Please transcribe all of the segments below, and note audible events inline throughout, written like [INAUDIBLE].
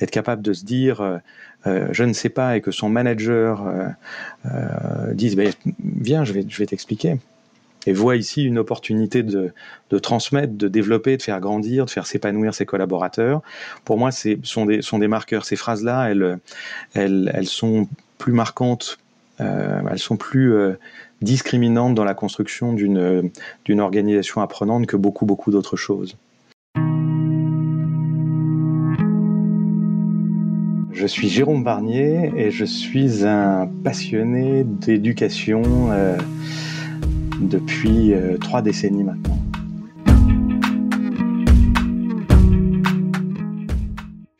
être capable de se dire je ne sais pas et que son manager dise ben, viens, je vais, je vais t'expliquer et voit ici une opportunité de, de, transmettre, de développer, de faire grandir, de faire s'épanouir ses collaborateurs. Pour moi, ce sont des, sont des marqueurs. Ces phrases-là, elles, elles, elles, sont plus marquantes, euh, elles sont plus euh, discriminantes dans la construction d'une organisation apprenante que beaucoup, beaucoup d'autres choses. Je suis Jérôme Barnier et je suis un passionné d'éducation. Euh, depuis euh, trois décennies maintenant.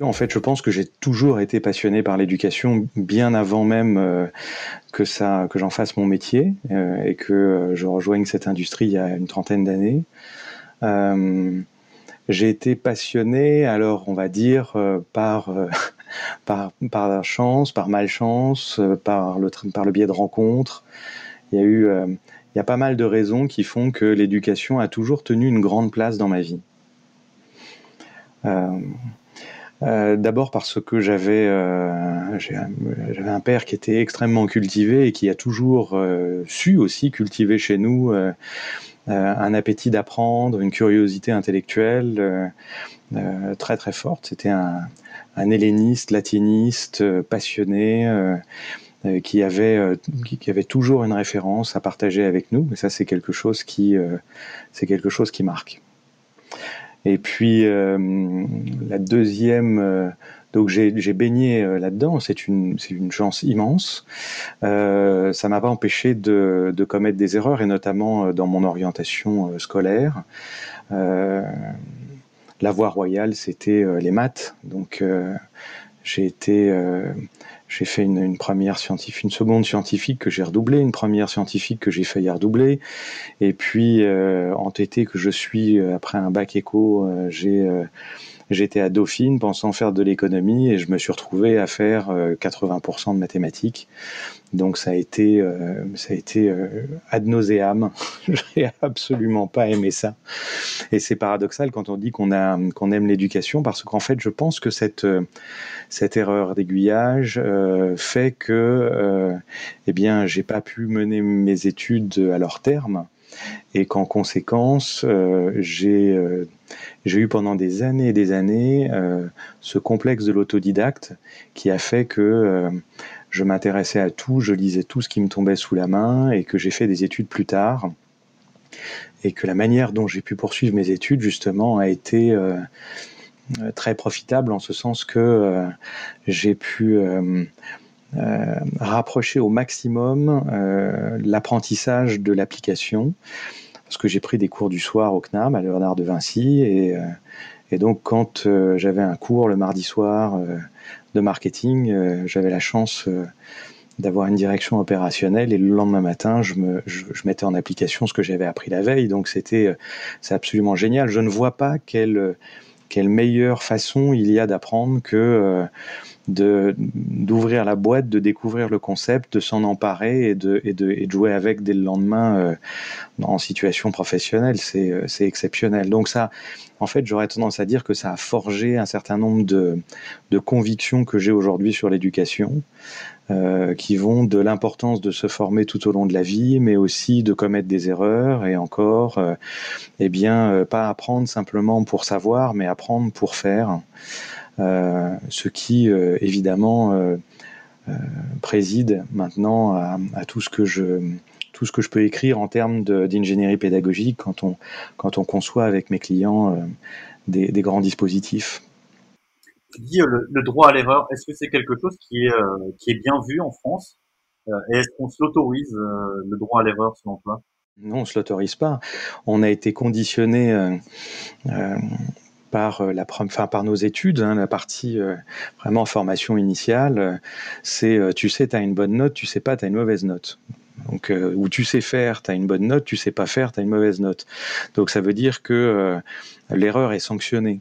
En fait, je pense que j'ai toujours été passionné par l'éducation, bien avant même euh, que ça, que j'en fasse mon métier et que je rejoigne cette industrie il y a une trentaine d'années. j'ai été passionné, alors on va dire par par par chance, par malchance, par le par le biais de rencontres. Il y a eu il y a pas mal de raisons qui font que l'éducation a toujours tenu une grande place dans ma vie. Euh, euh, d'abord parce que j'avais euh, j'avais un père qui était extrêmement cultivé et qui a toujours su aussi cultiver chez nous un appétit d'apprendre, une curiosité intellectuelle très très forte. C'était un, un helléniste, latiniste, passionné euh, qui avait euh, qui, avait toujours une référence à partager avec nous. Et ça, c'est quelque chose qui euh, quelque chose qui marque. Et puis la deuxième donc j'ai baigné là-dedans, c'est une, une chance immense. Euh, ça m'a pas empêché de, de, commettre des erreurs, et notamment dans mon orientation scolaire. Euh, la voie royale, c'était les maths. Donc j'ai été j'ai fait une, première scientifique, une seconde scientifique que j'ai redoublée, une première scientifique que j'ai failli redoubler, et puis euh, entêté que je suis euh, après un bac éco, euh, j'ai euh, j'étais à Dauphine pensant faire de l'économie et je me suis retrouvé à faire 80% de mathématiques. Donc ça a été, euh, ça a été euh, ad nauseam. [LAUGHS] J'ai absolument pas aimé ça. Et c'est paradoxal quand on dit qu'on a, qu'on aime l'éducation, parce qu'en fait, je pense que cette, euh, cette erreur d'aiguillage euh, fait que, euh, eh bien, j'ai pas pu mener mes études à leur terme, et qu'en conséquence, j'ai j'ai eu pendant des années et des années ce complexe de l'autodidacte qui a fait que je m'intéressais à tout, je lisais tout ce qui me tombait sous la main et que j'ai fait des études plus tard. Et que la manière dont j'ai pu poursuivre mes études, justement, a été euh, très profitable en ce sens que euh, j'ai pu euh, euh rapprocher au maximum euh, l'apprentissage de l'application. Parce que j'ai pris des cours du soir au CNAM, à Léonard de Vinci, et, et donc quand j'avais un cours le mardi soir de marketing, euh, j'avais la chance euh, d'avoir une direction opérationnelle et le lendemain matin, je, je, mettais en application ce que j'avais appris la veille. Donc c'était, euh, absolument génial. Je ne vois pas quelle, quelle meilleure façon il y a d'apprendre que de d'ouvrir la boîte, de découvrir le concept, de s'en emparer et de, et, de, et jouer avec dès le lendemain euh, en situation professionnelle. C'est euh, c'est exceptionnel. Donc ça, en fait, j'aurais tendance à dire que ça a forgé un certain nombre de, de convictions que j'ai aujourd'hui sur l'éducation. Euh, qui vont de l'importance de se former tout au long de la vie, mais aussi de commettre des erreurs et encore, euh, eh bien, euh, pas apprendre simplement pour savoir, mais apprendre pour faire. Euh, ce qui évidemment préside maintenant à, à, tout ce que je tout ce que je peux écrire en termes d'ingénierie pédagogique quand on, quand on conçoit avec mes clients des, des, grands dispositifs. Tu dis le, le droit à l'erreur, est-ce que c'est quelque chose qui est, euh, bien vu en France Et est-ce qu'on se l'autorise, le droit à l'erreur selon toi? Non, on ne se l'autorise pas. On a été conditionné par euh, la enfin, par nos études, hein, la partie euh, vraiment formation initiale, euh, c'est euh, tu sais, tu as une bonne note, tu sais pas, tu as une mauvaise note. Donc, euh, où tu sais faire, tu as une bonne note, tu sais pas faire, tu as une mauvaise note. Donc, ça veut dire que euh, l'erreur est sanctionnée.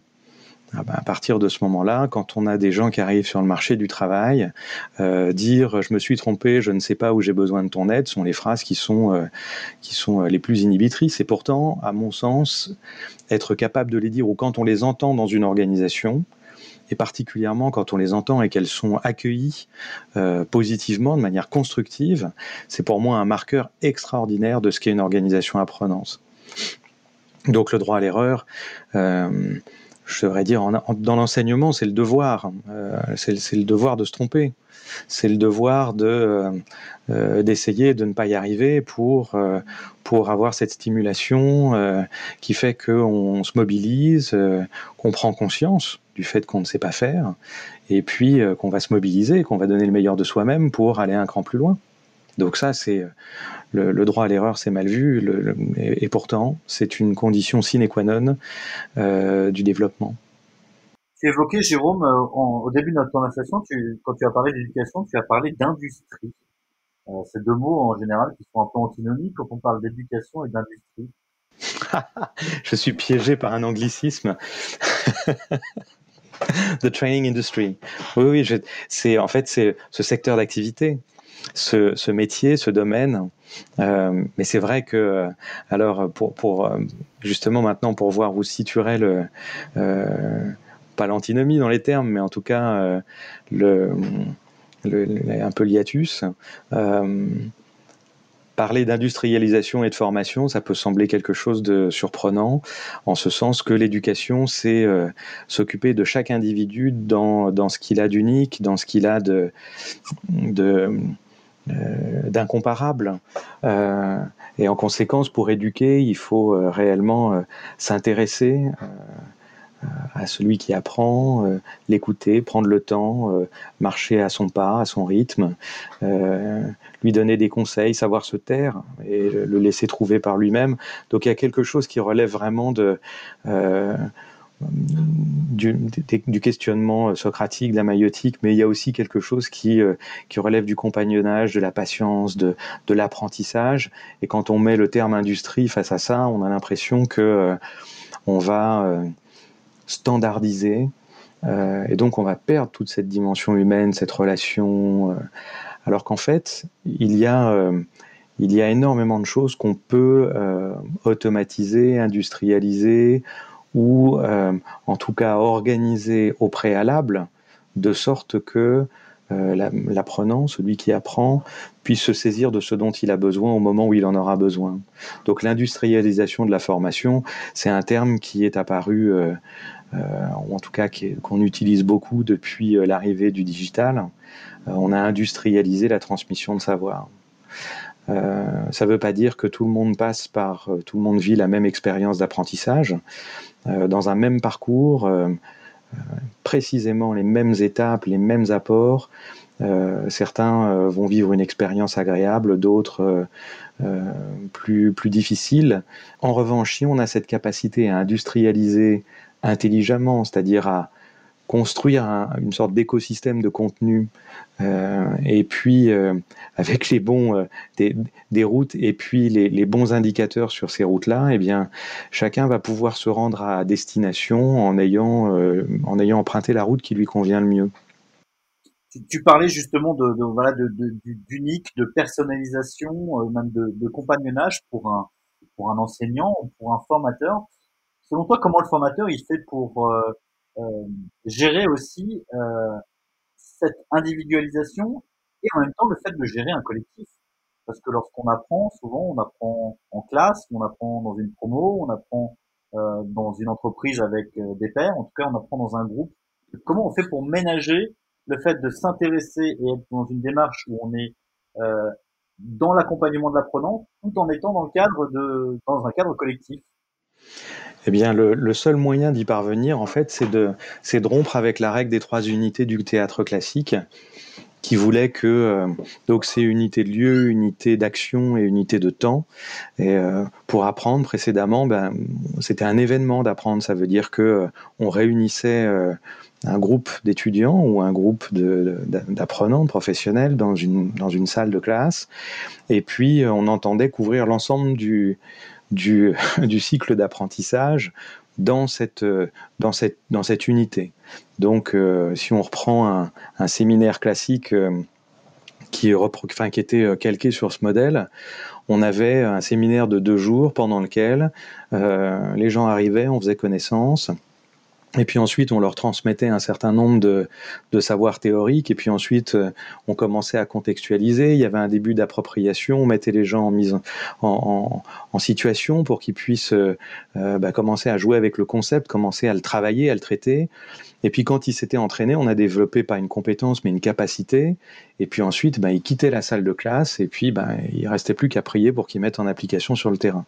Ah ben, à partir de ce moment-là, quand on a des gens qui arrivent sur le marché du travail, euh, dire je me suis trompé, je ne sais pas où j'ai besoin de ton aide, sont les phrases qui sont euh, sont les plus inhibitrices. Et pourtant, à mon sens, être capable de les dire ou quand on les entend dans une organisation, et particulièrement quand on les entend et qu'elles sont accueillies euh, positivement, de manière constructive, c'est pour moi un marqueur extraordinaire de ce qu'est une organisation apprenante. Donc le droit à l'erreur, euh, je devrais dire, dans l'enseignement, c'est le devoir. Euh, c'est le devoir de se tromper. C'est le devoir de euh, euh, d'essayer de ne pas y arriver pour pour avoir cette stimulation qui fait qu'on se mobilise, qu'on prend conscience du fait qu'on ne sait pas faire, et puis qu'on va se mobiliser, qu'on va donner le meilleur de soi-même pour aller un cran plus loin. Donc ça, c'est le, droit à l'erreur, c'est mal vu, et, pourtant, c'est une condition sine qua non euh, du développement. Tu évoquais, Jérôme, euh, au début de notre conversation, quand tu as parlé d'éducation, tu as parlé d'industrie. Euh, ces deux mots, en général, qui sont un peu antinomiques quand on parle d'éducation et d'industrie. [LAUGHS] Je suis piégé par un anglicisme. [LAUGHS] The training industry. Oui, oui, c'est en fait c'est ce secteur d'activité ce, métier, ce domaine. Euh, mais c'est vrai que, euh, alors, pour, euh, justement maintenant, pour voir où situerait le, pas l'antinomie dans les termes, mais en tout cas, le, un peu l'hiatus, parler d'industrialisation et de formation, ça peut sembler quelque chose de surprenant, en ce sens que l'éducation, c'est s'occuper de chaque individu dans, dans ce qu'il a d'unique, dans ce qu'il a de, euh, d'incomparable. Euh, et en conséquence, pour éduquer, il faut euh, réellement s'intéresser à celui qui apprend, l'écouter, prendre le temps, marcher à son pas, à son rythme, lui donner des conseils, savoir se taire et le laisser trouver par lui-même. Donc il y a quelque chose qui relève vraiment de du, questionnement socratique, de la maïotique, mais il y a aussi quelque chose qui, euh, relève du compagnonnage, de la patience, de, l'apprentissage. Et quand on met le terme industrie face à ça, on a l'impression que euh, on va euh, standardiser, et donc on va perdre toute cette dimension humaine, cette relation, alors qu'en fait, il y a énormément de choses qu'on peut automatiser, industrialiser, ou euh, en tout cas organisé au préalable, de sorte que euh, l'apprenant, celui qui apprend, puisse se saisir de ce dont il a besoin au moment où il en aura besoin. Donc l'industrialisation de la formation, c'est un terme qui est apparu, euh, ou en tout cas qu'on utilise beaucoup depuis l'arrivée du digital. on a industrialisé la transmission de savoir. Euh, ça ne veut pas dire que tout le monde passe par, tout le monde vit la même expérience d'apprentissage. Euh, dans un même parcours, euh, euh, précisément les mêmes étapes, les mêmes apports. certains vont vivre une expérience agréable, d'autres plus, plus difficile. En revanche, si on a cette capacité à industrialiser intelligemment, c'est-à-dire à construire une sorte d'écosystème de contenu euh, et puis euh, avec les bons euh, des, routes et puis les, bons indicateurs sur ces routes-là, eh bien chacun va pouvoir se rendre à destination en ayant en ayant emprunté la route qui lui convient le mieux. Tu, parlais justement de, de voilà d'unique, de, personnalisation, même de, de compagnonnage pour un pour un enseignant, pour un formateur. Selon toi, comment le formateur il fait pour euh, gérer aussi euh, cette individualisation et en même temps le fait de gérer un collectif. Parce que lorsqu'on apprend, souvent on apprend en classe, on apprend dans une promo, on apprend euh, dans une entreprise avec des pairs, en tout cas on apprend dans un groupe. Comment on fait pour ménager le fait de s'intéresser et être dans une démarche où on est euh, dans l'accompagnement de l'apprenant, tout en étant dans le cadre de dans un cadre collectif? Eh bien, le, seul moyen d'y parvenir, en fait, c'est de, rompre avec la règle des trois unités du théâtre classique, qui voulait que euh, donc c'est unité de lieu, unité d'action et unité de temps. Et euh, pour apprendre précédemment, ben, c'était un événement d'apprendre. Ça veut dire que euh, on réunissait un groupe d'étudiants ou un groupe d'apprenants professionnels dans une dans une salle de classe, et puis on entendait couvrir l'ensemble du, du [LAUGHS] cycle d'apprentissage dans cette, dans, cette, dans cette unité. Donc, euh, si on reprend un, séminaire classique euh, qui, était euh, calqué sur ce modèle, on avait un séminaire de deux jours pendant lequel les gens arrivaient, on faisait connaissance, Et puis ensuite, on leur transmettait un certain nombre de, de savoirs théoriques. Et puis ensuite, euh, on commençait à contextualiser. Il y avait un début d'appropriation. On mettait les gens en, en, en situation pour qu'ils puissent euh, euh, bah, commencer à jouer avec le concept, commencer à le travailler, à le traiter. Et puis quand ils s'étaient entraînés, on a développé pas une compétence, mais une capacité. Et puis ensuite, bah, ils quittaient la salle de classe. Et puis, bah, il restait plus qu'à prier pour qu'ils mettent en application sur le terrain.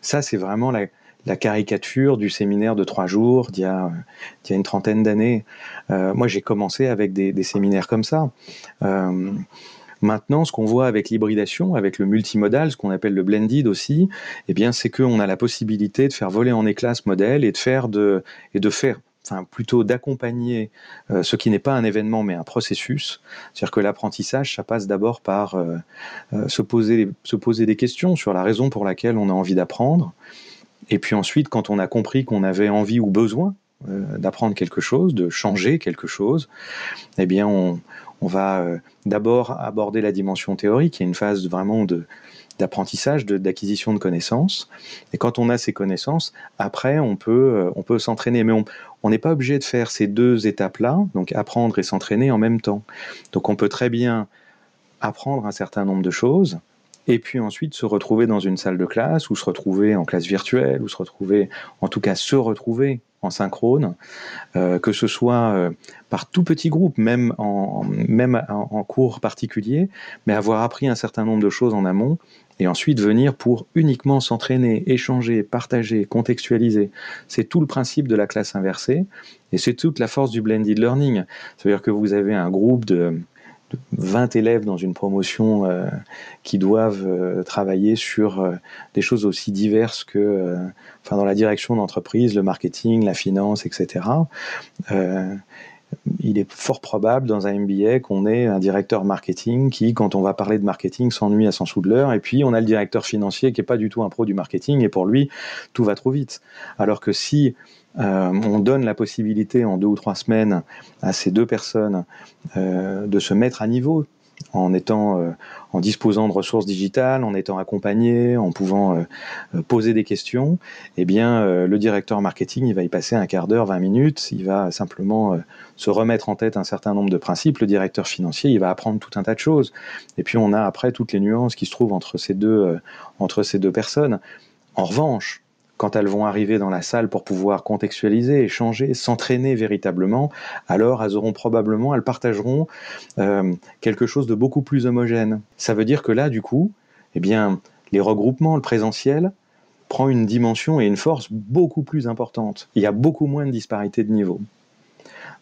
Ça, c'est vraiment la, la caricature du séminaire de trois jours d'il y a, une trentaine d'années. Euh, moi, j'ai commencé avec des, séminaires comme ça. Euh, Maintenant, ce qu'on voit avec l'hybridation, avec le multimodal, ce qu'on appelle le blended aussi, eh bien, c'est qu'on a la possibilité de faire voler en éclat ce modèle et de faire et de faire, enfin, plutôt d'accompagner euh, ce qui n'est pas un événement mais un processus. C'est-à-dire que l'apprentissage, ça passe d'abord par se, poser, se poser des questions sur la raison pour laquelle on a envie d'apprendre. Et puis ensuite, quand on a compris qu'on avait envie ou besoin euh, d'apprendre quelque chose, de changer quelque chose, eh bien, on, va euh, d'abord aborder la dimension théorique, qui est une phase vraiment d'apprentissage, d'acquisition de, de, connaissances. Et quand on a ces connaissances, après, on peut, euh, on peut s'entraîner. Mais on n'est pas obligé de faire ces deux étapes-là, donc apprendre et s'entraîner en même temps. Donc on peut très bien apprendre un certain nombre de choses, et puis ensuite se retrouver dans une salle de classe, ou se retrouver en classe virtuelle, ou se retrouver, en tout cas se retrouver en synchrone, euh, que ce soit euh, par tout petit groupe, même, en, en, cours particulier, mais avoir appris un certain nombre de choses en amont, et ensuite venir pour uniquement s'entraîner, échanger, partager, contextualiser. C'est tout le principe de la classe inversée, et c'est toute la force du blended learning. C'est-à-dire que vous avez un groupe de 20 élèves dans une promotion euh, qui doivent euh, travailler sur euh, des choses aussi diverses que, enfin, dans la direction d'entreprise, le marketing, la finance, etc. Il est fort probable dans un MBA qu'on ait un directeur marketing qui, quand on va parler de marketing, s'ennuie à son sous de l'heure. Et puis, on a le directeur financier qui n'est pas du tout un pro du marketing et pour lui, tout va trop vite. Alors que si euh, on donne la possibilité en deux ou trois semaines à ces deux personnes euh, de se mettre à niveau en étant euh, en disposant de ressources digitales, en étant accompagné, en pouvant euh, poser des questions, eh bien euh, le directeur marketing, il va y passer un quart d'heure, 20 minutes, il va simplement se remettre en tête un certain nombre de principes, le directeur financier, il va apprendre tout un tas de choses. Et puis on a après toutes les nuances qui se trouvent entre ces deux entre ces deux personnes. En revanche, quand elles vont arriver dans la salle pour pouvoir contextualiser, échanger, s'entraîner véritablement, alors elles auront probablement, elles partageront euh, quelque chose de beaucoup plus homogène. Ça veut dire que là, du coup, eh bien, les regroupements, le présentiel, prend une dimension et une force beaucoup plus importante. Il y a beaucoup moins de disparité de niveau.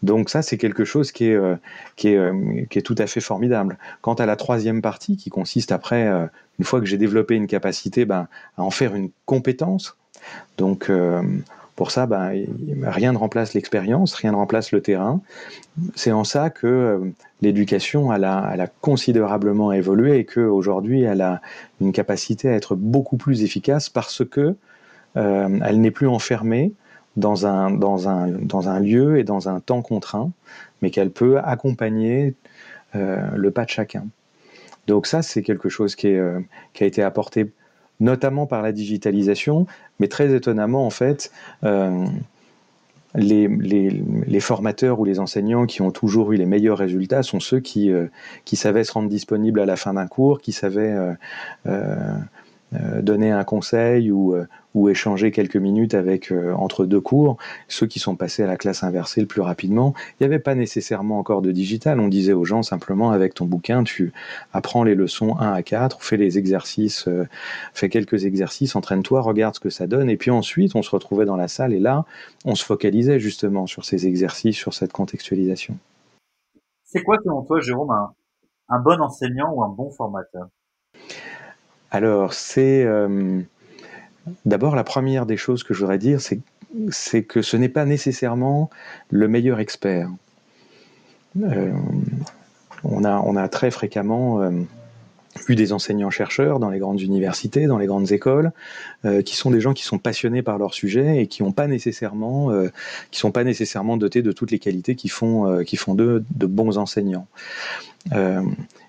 Donc ça, c'est quelque chose qui est, euh, euh, tout à fait formidable. Quant à la troisième partie, qui consiste après, une fois que j'ai développé une capacité, ben, à en faire une compétence, donc euh, pour ça, ben, rien ne remplace l'expérience, rien ne remplace le terrain. C'est en ça que euh, l'éducation a, considérablement évolué et qu'aujourd'hui elle a une capacité à être beaucoup plus efficace parce que euh, elle n'est plus enfermée dans un, lieu et dans un temps contraint, mais qu'elle peut accompagner le pas de chacun. Donc ça, c'est quelque chose qui a été apporté notamment par la digitalisation, mais très étonnamment, en fait, euh, les, formateurs ou les enseignants qui ont toujours eu les meilleurs résultats sont ceux qui, euh, savaient se rendre disponibles à la fin d'un cours, qui savaient euh donner un conseil ou, euh, ou échanger quelques minutes avec euh, entre deux cours, ceux qui sont passés à la classe inversée le plus rapidement. Il n'y avait pas nécessairement encore de digital. On disait aux gens simplement avec ton bouquin, tu apprends les leçons 1 à 4, fais les exercices, euh, fais quelques exercices, entraîne-toi, regarde ce que ça donne. Et puis ensuite, on se retrouvait dans la salle et là, on se focalisait justement sur ces exercices, sur cette contextualisation. C'est quoi selon toi, Jérôme, un bon enseignant ou un bon formateur? Alors, c'est euh, d'abord la première des choses que je voudrais dire, c'est que ce n'est pas nécessairement le meilleur expert. Euh, on, a, très fréquemment euh, eu des enseignants-chercheurs dans les grandes universités, dans les grandes écoles, qui sont des gens qui sont passionnés par leur sujet et qui qui sont pas nécessairement dotés de toutes les qualités qui font, qui font d'eux de bons enseignants.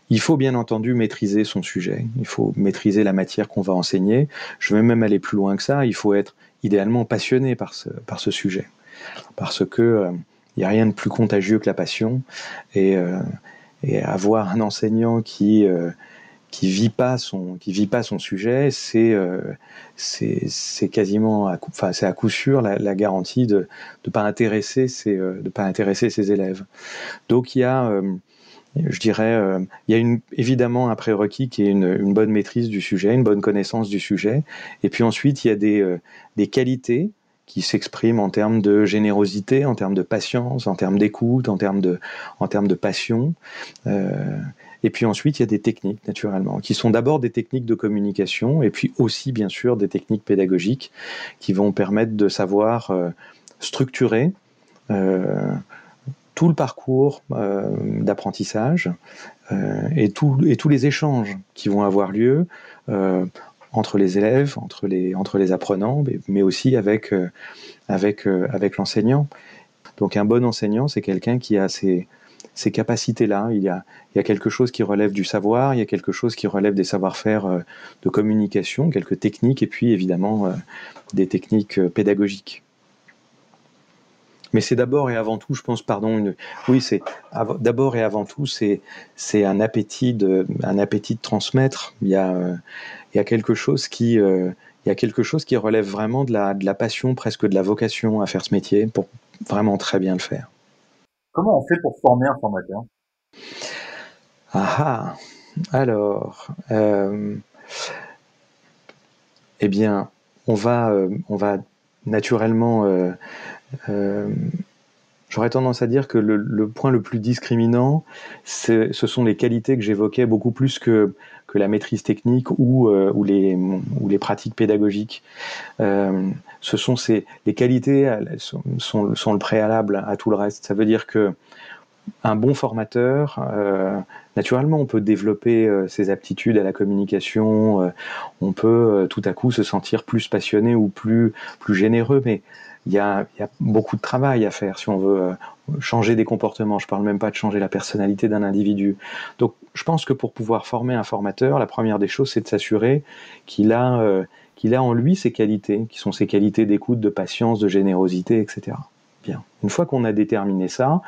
Il faut bien entendu maîtriser son sujet, il faut maîtriser la matière qu'on va enseigner. Je vais même aller plus loin que ça, il faut être idéalement passionné par ce, par ce sujet. parce que il n'y a rien de plus contagieux que la passion et, et avoir un enseignant qui qui vit pas son vit pas son sujet, c'est euh, quasiment à coup, enfin à coup sûr la, garantie de de pas intéresser ses euh, pas intéresser ses élèves. Donc il y a euh, je dirais, euh, il y a évidemment un prérequis qui est une, bonne maîtrise du sujet, une bonne connaissance du sujet. Et puis ensuite, il y a des, euh, des qualités qui s'expriment en termes de générosité, en termes de patience, en termes d'écoute, en termes de, passion. Euh, et puis ensuite, il y a des techniques, naturellement, qui sont d'abord des techniques de communication, et puis aussi, bien sûr, des techniques pédagogiques qui vont permettre de savoir euh, structurer tout le parcours euh, d'apprentissage euh, et, tous les échanges qui vont avoir lieu euh, entre les élèves, entre les, apprenants, mais, aussi avec, l'enseignant. Donc un bon enseignant, c'est quelqu'un qui a ces capacités-là. Il, y a, quelque chose qui relève du savoir, il y a quelque chose qui relève des savoir-faire de communication, quelques techniques, et puis évidemment des techniques pédagogiques. Mais c'est d'abord et avant tout, je pense, pardon, une, oui, c'est d'abord et avant tout, c'est c'est un appétit de un appétit de transmettre. Il y a il y a quelque chose qui il y a quelque chose qui relève vraiment de la de la passion, presque de la vocation à faire ce métier pour vraiment très bien le faire. Comment on fait pour former un formateur? Ah ah Alors, euh, eh bien, on va, euh, on va naturellement. Euh, euh, J'aurais tendance à dire que le, point le plus discriminant, ce sont les qualités que j'évoquais beaucoup plus que, la maîtrise technique ou, euh, les, pratiques pédagogiques. Euh, ce sont les qualités sont, sont, le préalable à tout le reste. Ça veut dire que un bon formateur, euh, naturellement, on peut développer euh, ses aptitudes à la communication, euh, on peut euh, tout à coup se sentir plus passionné ou plus, plus généreux, mais il y, a, beaucoup de travail à faire si on veut euh, changer des comportements. Je parle même pas de changer la personnalité d'un individu. Donc, je pense que pour pouvoir former un formateur, la première des choses, c'est de s'assurer qu'il a euh, qu'il a en lui ses qualités, qui sont ses qualités d'écoute, de patience, de générosité, etc. Bien. Une fois qu'on a déterminé ça,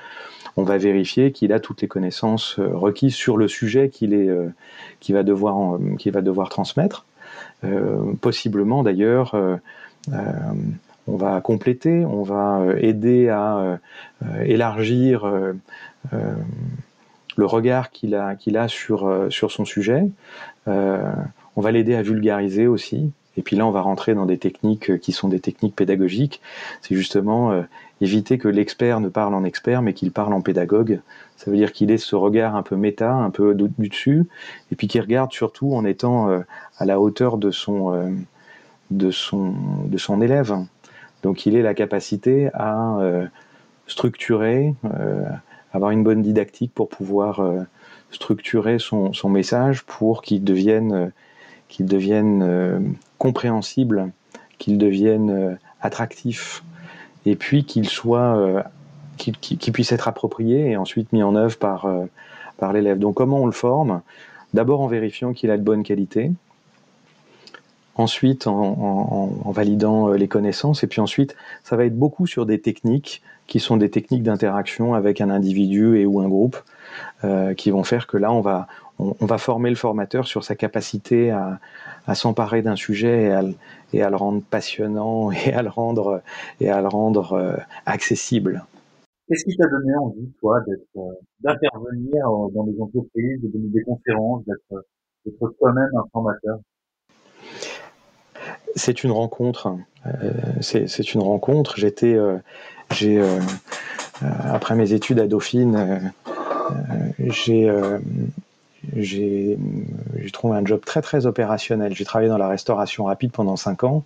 on va vérifier qu'il a toutes les connaissances euh, requises sur le sujet qu'il euh, va devoir, va devoir transmettre. Possiblement d'ailleurs, on va compléter, on va aider à élargir le regard qu'il a, sur, son sujet. on va l'aider à vulgariser aussi, et puis là, on va rentrer dans des techniques euh, qui sont des techniques pédagogiques. C'est justement euh, éviter que l'expert ne parle en expert, mais qu'il parle en pédagogue. Ça veut dire qu'il ait ce regard un peu méta, un peu du dessus, et puis qu'il regarde surtout en étant euh, à la hauteur euh, de son élève. Donc il ait la capacité à euh, structurer, euh, avoir une bonne didactique pour pouvoir structurer son, message pour qu'il devienne euh, compréhensible, qu'il devienne euh, attractif, et puis qu'il soit, euh, qu'il qu puisse être approprié et ensuite mis en œuvre par, par l'élève. Donc comment on le forme? D'abord en vérifiant qu'il a de bonnes qualités, ensuite en, validant les connaissances, et puis ensuite ça va être beaucoup sur des techniques qui sont des techniques d'interaction avec un individu et ou un groupe, euh, qui vont faire que là on va, on, va former le formateur sur sa capacité à, s'emparer d'un sujet et à, le rendre passionnant [LAUGHS] et à le rendre, et à le rendre euh, accessible. Qu'est-ce qui t'a donné envie, toi, euh, d'intervenir dans les entreprises, de donner des conférences, d'être toi-même un formateur? C'est une rencontre. Euh, c'est une rencontre. J'étais, euh, j'ai, euh, après mes études à Dauphine, j'ai trouvé un job très très opérationnel. J'ai travaillé dans la restauration rapide pendant cinq ans.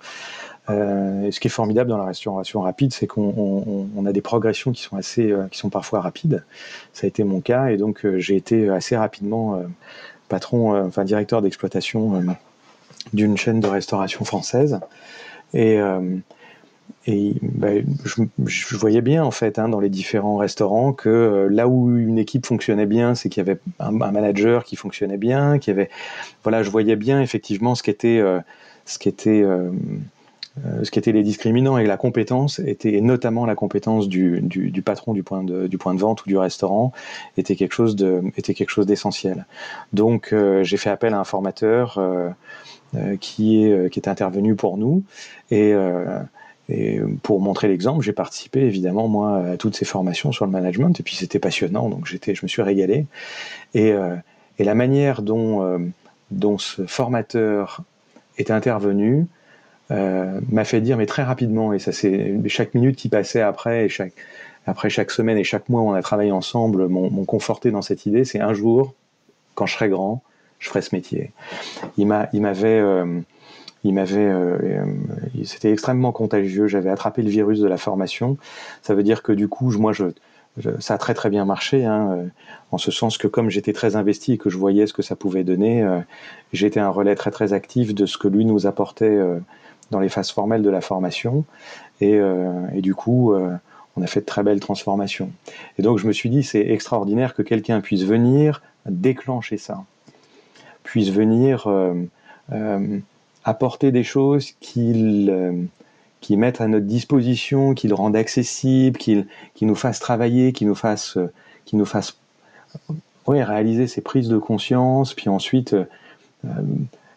Et ce qui est formidable dans la restauration rapide, c'est qu'on on, on a des progressions qui sont assez, qui sont parfois rapides. Ça a été mon cas, et donc j'ai été assez rapidement patron, enfin directeur d'exploitation d'une chaîne de restauration française. Et et ben, je, voyais bien en fait hein, dans les différents restaurants que euh, là où une équipe fonctionnait bien, c'est qu'il y avait un, manager qui fonctionnait bien, qu'il y avait voilà, je voyais bien effectivement ce qui était euh, ce qui euh, ce qui était les discriminants et la compétence était notamment la compétence du, du, patron du point, de, du point de vente ou du restaurant était quelque chose de était quelque chose d'essentiel. Donc j'ai fait appel à un formateur qui est qui est intervenu pour nous. Et et pour montrer l'exemple, j'ai participé évidemment moi à toutes ces formations sur le management. Et puis c'était passionnant. Donc j'étais, je me suis régalé. Et, euh, et la manière dont euh, dont ce formateur est intervenu euh, m'a fait dire mais très rapidement et ça c'est chaque minute qui passait après et chaque après chaque semaine et chaque mois où on a travaillé ensemble m'ont conforté dans cette idée. C'est un jour quand je serai grand je ferai ce métier il m'a il m'avait il m'avait, euh, euh, c'était extrêmement contagieux. J'avais attrapé le virus de la formation. Ça veut dire que du coup, moi, ça a très très bien marché, hein, euh, en ce sens que comme j'étais très investi et que je voyais ce que ça pouvait donner, j'étais un relais très très actif de ce que lui nous apportait dans les phases formelles de la formation. Et du coup, on a fait de très belles transformations. Et donc je me suis dit, c'est extraordinaire que quelqu'un puisse venir déclencher ça, puisse venir apporter des choses qu'ils euh, qui mettent à notre disposition, qu'ils rendent accessibles, qu'ils qui nous fassent travailler, qui nous fassent, euh, qui nous fassent ouais, réaliser ces prises de conscience, puis ensuite euh,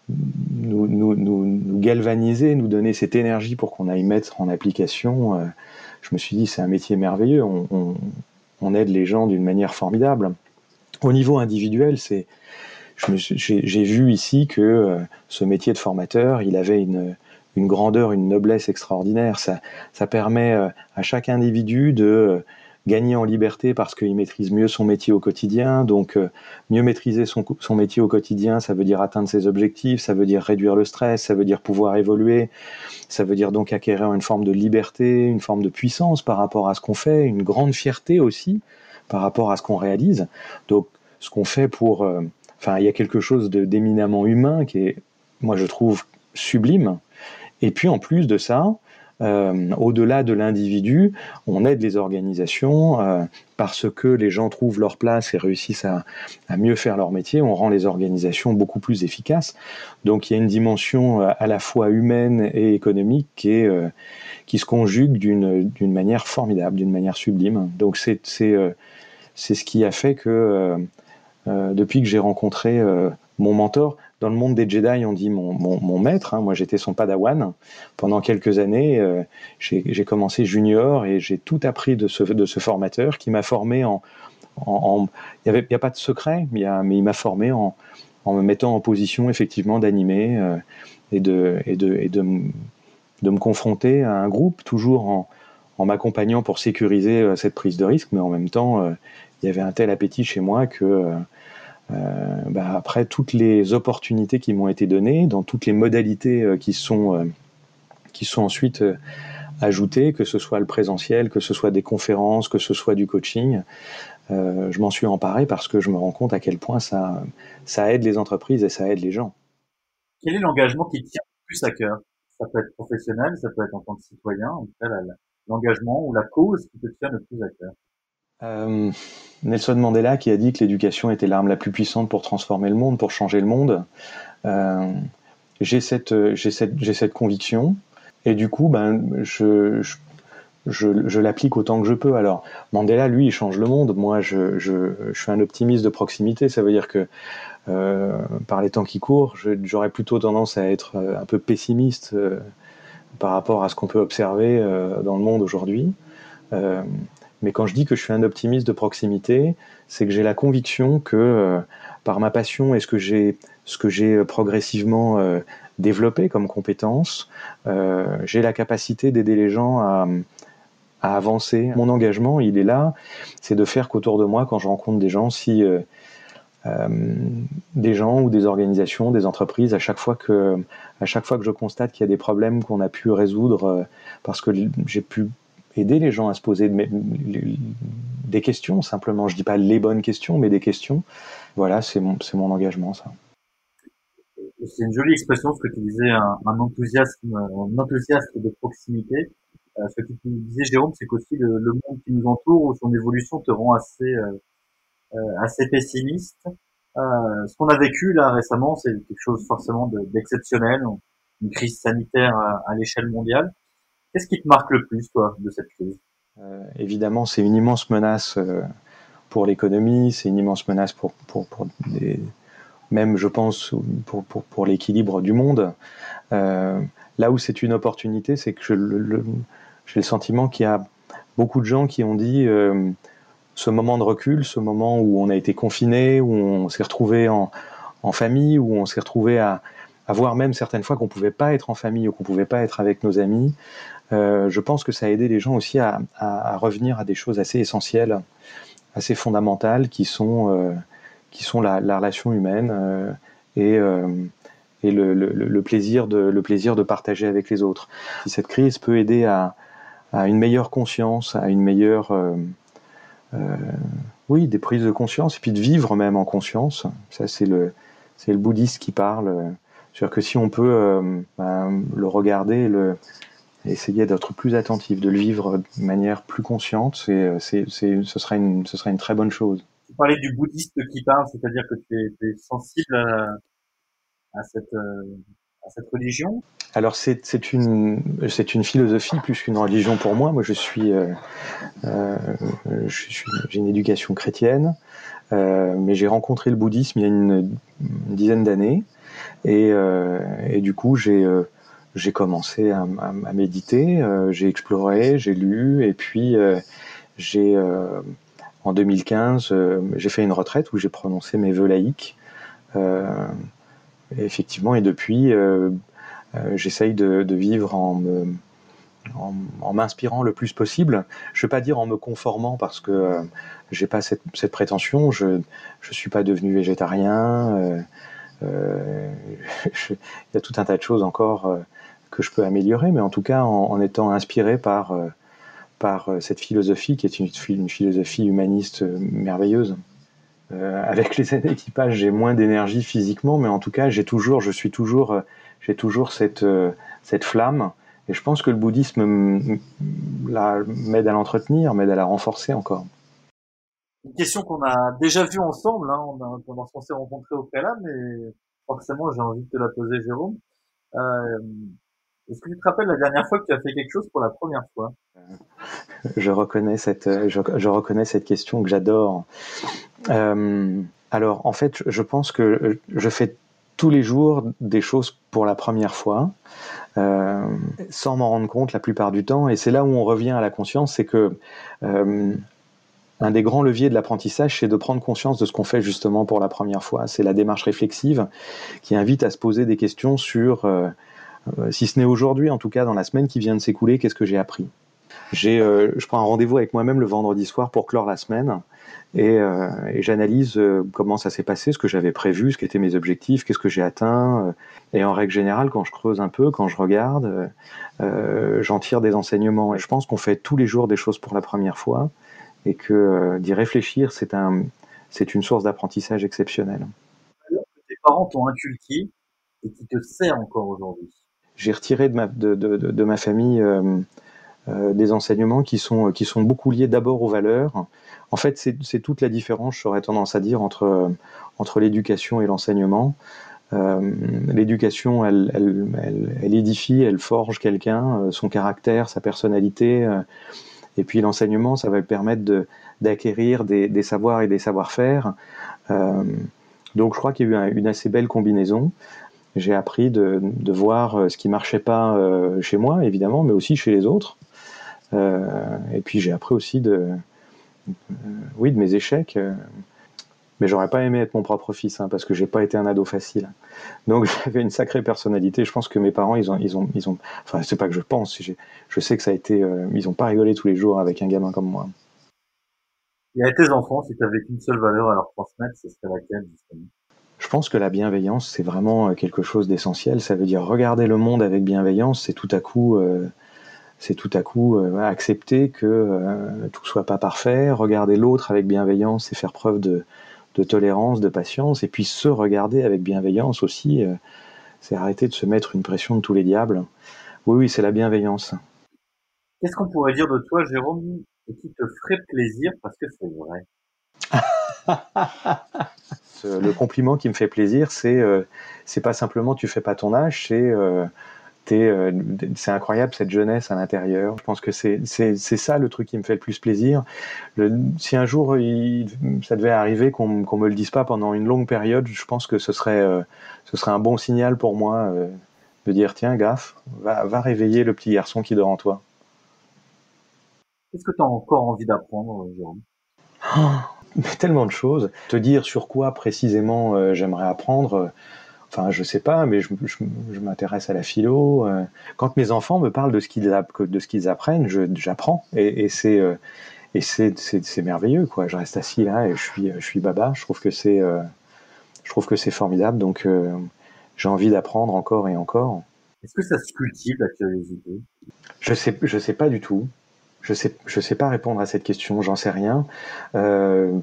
nous, nous, galvaniser, nous donner cette énergie pour qu'on aille mettre en application. je me suis dit, c'est un métier merveilleux, on aide les gens d'une manière formidable. Au niveau individuel, c'est j'ai vu ici que euh, ce métier de formateur, il avait une, grandeur, une noblesse extraordinaire. Ça, permet euh, à chaque individu de euh, gagner en liberté parce qu'il maîtrise mieux son métier au quotidien. Donc, mieux maîtriser son, métier au quotidien, ça veut dire atteindre ses objectifs, ça veut dire réduire le stress, ça veut dire pouvoir évoluer, ça veut dire donc acquérir une forme de liberté, une forme de puissance par rapport à ce qu'on fait, une grande fierté aussi par rapport à ce qu'on réalise. Donc, ce qu'on fait pour Enfin, il y a quelque chose d'éminemment humain qui est, moi, je trouve sublime. Et puis, en plus de ça, euh, au-delà de l'individu, on aide les organisations euh, parce que les gens trouvent leur place et réussissent à, mieux faire leur métier. On rend les organisations beaucoup plus efficaces. Donc il y a une dimension euh, à la fois humaine et économique qui, qui se conjugue d'une manière formidable, d'une manière sublime. Donc c'est ce qui a fait que depuis que j'ai rencontré euh, mon mentor. Dans le monde des Jedi, on dit mon, mon, mon maître. Hein. Moi, j'étais son padawan. Pendant quelques années, euh, j'ai commencé junior et j'ai tout appris de ce, de ce formateur qui m'a formé en. Il n'y a pas de secret, mais, mais il m'a formé en, en, me mettant en position effectivement d'animer et, de, et, de, et de, de, me confronter à un groupe, toujours en, en m'accompagnant pour sécuriser cette prise de risque, mais en même temps, il y avait un tel appétit chez moi que euh, bah, après toutes les opportunités qui m'ont été données, dans toutes les modalités euh, qui sont euh, qui sont ensuite ajoutées, que ce soit le présentiel, que ce soit des conférences, que ce soit du coaching. Euh, je m'en suis emparé parce que je me rends compte à quel point ça, ça aide les entreprises et ça aide les gens. Quel est l'engagement qui tient le plus à cœur? Ça peut être professionnel, ça peut être en tant que citoyen, en tout cas l'engagement ou la cause qui te tient le plus à cœur? Euh, Nelson Mandela qui a dit que l'éducation était l'arme la plus puissante pour transformer le monde, pour changer le monde. Euh, j'ai cette, conviction et du coup, ben, je, l'applique autant que je peux. Alors, Mandela, lui, il change le monde. Moi, je, suis un optimiste de proximité. Ça veut dire que euh, par les temps qui courent, j'aurais plutôt tendance à être un peu pessimiste par rapport à ce qu'on peut observer dans le monde aujourd'hui. Mais quand je dis que je suis un optimiste de proximité, c'est que j'ai la conviction que euh, par ma passion et ce que j'ai, ce que j'ai euh, progressivement euh, développé comme compétence, j'ai la capacité d'aider les gens à, à, avancer. Mon engagement, il est là, c'est de faire qu'autour de moi, quand je rencontre des gens, si des gens ou des organisations, des entreprises, à chaque fois que, à chaque fois que je constate qu'il y a des problèmes qu'on a pu résoudre parce que j'ai pu aider les gens à se poser des questions, simplement. Je dis pas les bonnes questions, mais des questions. Voilà, c'est mon, mon engagement, ça. C'est une jolie expression, ce que tu disais, un, enthousiasme, un enthousiasme de proximité. Euh, ce que tu disais, Jérôme, c'est qu'aussi le, le, monde qui nous entoure ou son évolution te rend assez, euh, euh assez pessimiste. Euh, ce qu'on a vécu là récemment, c'est quelque chose forcément d'exceptionnel. une crise sanitaire à, l'échelle mondiale. Qu'est-ce qui te marque le plus, toi, de cette crise? Évidemment, c'est une immense menace pour l'économie, c'est une immense menace pour, pour, pour des, même, je pense, pour, pour, pour l'équilibre du monde. Euh, là où c'est une opportunité, c'est que j'ai le, le, sentiment qu'il y a beaucoup de gens qui ont dit euh, ce moment de recul, ce moment où on a été confiné, où on s'est retrouvé en, en, famille, où on s'est retrouvé à, à, voir même certaines fois qu'on pouvait pas être en famille ou qu'on pouvait pas être avec nos amis. Euh, je pense que ça a aidé les gens aussi à, à, à, revenir à des choses assez essentielles assez fondamentales qui sont, euh, qui sont la, la, relation humaine euh, et, euh, et le, le, le, plaisir de, le plaisir de partager avec les autres. Si cette crise peut aider à, à une meilleure conscience, à une meilleure... Euh, oui, des prises de conscience, et puis de vivre même en conscience. Ça, c'est le, c'est le bouddhiste qui parle. C'est-à-dire que si on peut euh, ben, le regarder, le, essayer d'être plus attentif, de le vivre de manière plus consciente, c'est, c'est, c'est, ce, serait une, ce serait une très bonne chose. Tu parlais du bouddhiste qui parle, c'est-à-dire que tu es, sensible à, à, cette, euh, à cette religion? Alors c'est, c'est, une, c'est une philosophie plus qu'une religion pour moi. Moi je suis, euh, euh, je suis j'ai une éducation chrétienne, euh, mais j'ai rencontré le bouddhisme il y a une, dizaine d'années et, euh, et du coup j'ai j'ai commencé à, méditer, euh, j'ai exploré, j'ai lu, et puis euh, euh, en 2015 j'ai fait une retraite où j'ai prononcé mes vœux laïques. effectivement, et depuis, j'essaye de, de, vivre en me en, m'inspirant le plus possible. Je ne veux pas dire en me conformant parce que euh, j'ai pas cette, cette, prétention. Je ne suis pas devenu végétarien. Euh, euh, [LAUGHS] il y a tout un tas de choses encore que je peux améliorer, mais en tout cas en, étant inspiré par, euh, par euh, cette philosophie qui est une, une philosophie humaniste euh, merveilleuse. Euh, avec les [LAUGHS] années j'ai moins d'énergie physiquement, mais en tout cas, j'ai toujours, je suis toujours, j'ai toujours cette, cette flamme. Et je pense que le bouddhisme m'aide à l'entretenir, m'aide à la renforcer encore. Une question qu'on a déjà vue ensemble, hein, on a, pendant qu'on s'est rencontrés au préalable, mais forcément j'ai envie de te la poser, Jérôme. Euh, est-ce que tu te rappelles la dernière fois que tu as fait quelque chose pour la première fois? Je reconnais cette, je, je, reconnais cette question que j'adore. Euh, alors, en fait, je pense que je fais tous les jours des choses pour la première fois, euh, sans m'en rendre compte la plupart du temps. Et c'est là où on revient à la conscience, c'est que euh, un des grands leviers de l'apprentissage, c'est de prendre conscience de ce qu'on fait justement pour la première fois. C'est la démarche réflexive qui invite à se poser des questions sur euh, si ce n'est aujourd'hui, en tout cas dans la semaine qui vient de s'écouler, qu'est-ce que j'ai appris? J'ai, euh, je prends un rendez-vous avec moi-même le vendredi soir pour clore la semaine et, euh, et j'analyse euh, comment ça s'est passé, ce que j'avais prévu, ce qu'étaient mes objectifs, qu'est-ce que j'ai atteint. Et en règle générale, quand je creuse un peu, quand je regarde, j'en tire des enseignements. Et je pense qu'on fait tous les jours des choses pour la première fois et que d'y réfléchir, c'est un, c'est une source d'apprentissage exceptionnelle. Alors que tes parents t'ont inculqué et qui te sert encore aujourd'hui? J'ai retiré de ma, de, de, de ma famille euh, des enseignements qui sont, qui sont beaucoup liés d'abord aux valeurs. En fait, c'est toute la différence, j'aurais tendance à dire, entre, entre l'éducation et l'enseignement. Euh, l'éducation, elle, elle, elle, édifie, elle forge quelqu'un, euh, son caractère, sa personnalité. Euh, et puis l'enseignement, ça va lui permettre d'acquérir des, des, savoirs et des savoir-faire. donc je crois qu'il y a eu une assez belle combinaison j'ai appris de, de, voir euh, ce qui marchait pas euh, chez moi, évidemment, mais aussi chez les autres. Euh, et puis j'ai appris aussi de, euh, oui, de mes échecs. mais j'aurais pas aimé être mon propre fils, hein, parce que j'ai pas été un ado facile. Donc [LAUGHS] j'avais une sacrée personnalité. Je pense que mes parents, ils ont, ils ont, ils ont. Enfin, c'est pas que je pense. Je sais que ça a été. ils ont pas rigolé tous les jours avec un gamin comme moi. Et à tes enfants, si tu avais qu'une seule valeur à leur transmettre, ce serait laquelle justement? Je pense que la bienveillance, c'est vraiment euh, quelque chose d'essentiel. Ça veut dire regarder le monde avec bienveillance, c'est tout à coup, euh, c'est tout à coup euh, accepter que euh, tout soit pas parfait. Regarder l'autre avec bienveillance, c'est faire preuve de, de, tolérance, de patience, et puis se regarder avec bienveillance aussi, euh, c'est arrêter de se mettre une pression de tous les diables. Oui, oui, c'est la bienveillance. Qu'est-ce qu'on pourrait dire de toi, Jérôme, et qui te ferait plaisir parce que c'est vrai? [LAUGHS] Le compliment qui me fait plaisir, c'est euh, c'est pas simplement tu fais pas ton âge, c'est euh, c'est incroyable cette jeunesse à l'intérieur. Je pense que c'est ça le truc qui me fait le plus plaisir. si un jour ça devait arriver qu'on ne me le dise pas pendant une longue période, je pense que ce serait, euh, ce serait un bon signal pour moi euh, de dire tiens, gaffe, va, va réveiller le petit garçon qui dort en toi. Qu'est-ce que tu as encore envie d'apprendre, Jérôme? Oh, Tellement de choses. Te dire sur quoi précisément j'aimerais apprendre Enfin, je sais pas, mais je, m'intéresse à la philo. Euh. Quand mes enfants me parlent de ce qu'ils, de ce qu'ils apprennent, j'apprends. Et, c'est, euh, et c'est, merveilleux, quoi. Je reste assis là et je suis, je suis baba. Je trouve que c'est, euh, je trouve que c'est formidable. Donc, j'ai envie d'apprendre encore et encore. Est-ce que ça se cultive la curiosité? Je sais, je sais pas du tout. Je sais, je sais pas répondre à cette question. J'en sais rien. je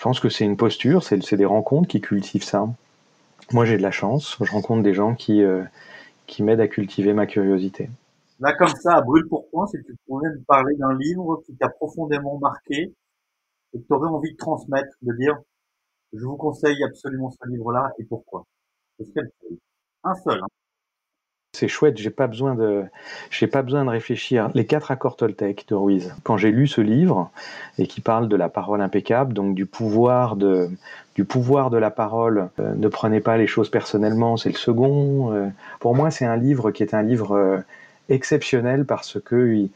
pense que c'est une posture, c'est des rencontres qui cultivent ça. Moi, j'ai de la chance. Je rencontre des gens qui, euh, qui m'aident à cultiver ma curiosité. Là, comme ça, à brûle pour point, si tu pouvais me parler d'un livre qui t'a profondément marqué et que tu aurais envie de transmettre, de dire, je vous conseille absolument ce livre-là et pourquoi. Un seul. Hein c'est chouette, j'ai pas besoin de, j'ai pas besoin de réfléchir. Les quatre accords Toltec de Ruiz. Quand j'ai lu ce livre et qui parle de la parole impeccable, donc du pouvoir de, du pouvoir de la parole, euh, ne prenez pas les choses personnellement, c'est le second. Euh, pour moi, c'est un livre qui est un livre euh, exceptionnel parce que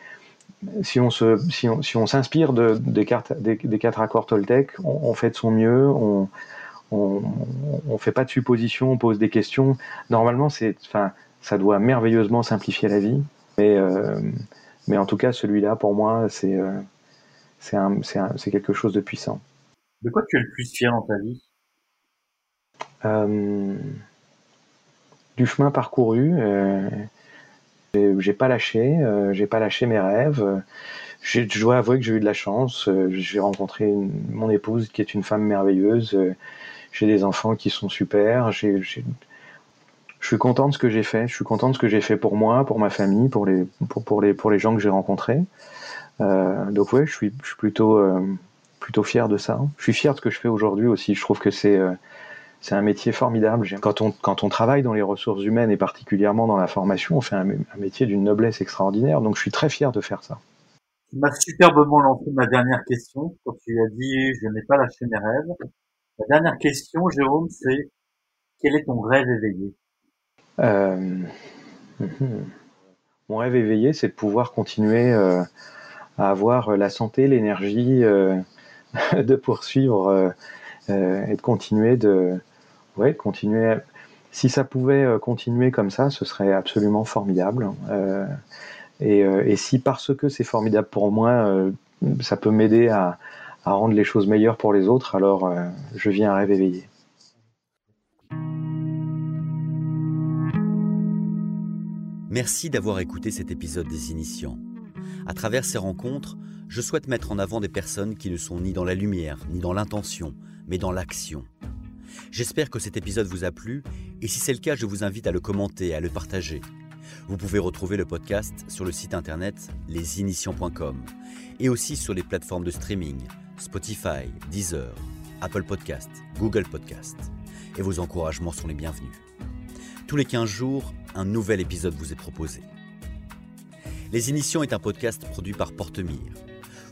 si on se, si on, si on s'inspire de, des, des, quatre accords Toltec, on, fait de son mieux, on, on, on fait pas de suppositions, on pose des questions. Normalement, c'est, enfin, ça doit merveilleusement simplifier la vie. Mais, euh, mais en tout cas, celui-là, pour moi, c'est euh, c'est quelque chose de puissant. De quoi tu es le plus fier dans ta vie? Euh, Du chemin parcouru. j'ai pas lâché, j'ai pas lâché mes rêves. Je dois avouer que j'ai eu de la chance. J'ai rencontré mon épouse qui est une femme merveilleuse. J'ai des enfants qui sont super. J'ai je suis content de ce que j'ai fait. Je suis content de ce que j'ai fait pour moi, pour ma famille, pour les, pour, pour les, pour les gens que j'ai rencontrés. Euh, donc ouais, je suis, je suis plutôt, euh, plutôt fier de ça. Je suis fier de ce que je fais aujourd'hui aussi. Je trouve que c'est, euh, c'est un métier formidable. Quand on, quand on travaille dans les ressources humaines et particulièrement dans la formation, on fait un, un métier d'une noblesse extraordinaire. Donc je suis très fier de faire ça. Tu m'as superbement lancé ma dernière question quand tu as dit je n'ai pas lâché mes rêves. La dernière question, Jérôme, c'est quel est ton rêve éveillé? Euh, mhm. mon rêve éveillé, c'est de pouvoir continuer euh, à avoir la santé, l'énergie euh, [LAUGHS] de poursuivre et de continuer de, ouais, continuer. Si ça pouvait continuer comme ça, ce serait absolument formidable. Et, si parce que c'est formidable pour moi, ça peut m'aider à, à, rendre les choses meilleures pour les autres, alors je viens un rêve éveillé. Merci d'avoir écouté cet épisode des Initiants. À travers ces rencontres, je souhaite mettre en avant des personnes qui ne sont ni dans la lumière, ni dans l'intention, mais dans l'action. J'espère que cet épisode vous a plu, et si c'est le cas, je vous invite à le commenter et à le partager. Vous pouvez retrouver le podcast sur le site internet lesinitiants.com et aussi sur les plateformes de streaming Spotify, Deezer, Apple Podcast, Google Podcast. Et vos encouragements sont les bienvenus. Tous les 15 jours, un nouvel épisode vous est proposé. Les Initiants est un podcast produit par Portemire.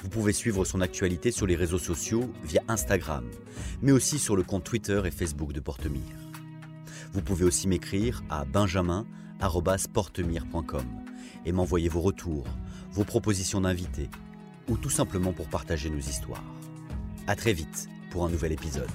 Vous pouvez suivre son actualité sur les réseaux sociaux via Instagram, mais aussi sur le compte Twitter et Facebook de Portemire. Vous pouvez aussi m'écrire à benjamin.portemire.com et m'envoyer vos retours, vos propositions d'invités ou tout simplement pour partager nos histoires. A très vite pour un nouvel épisode.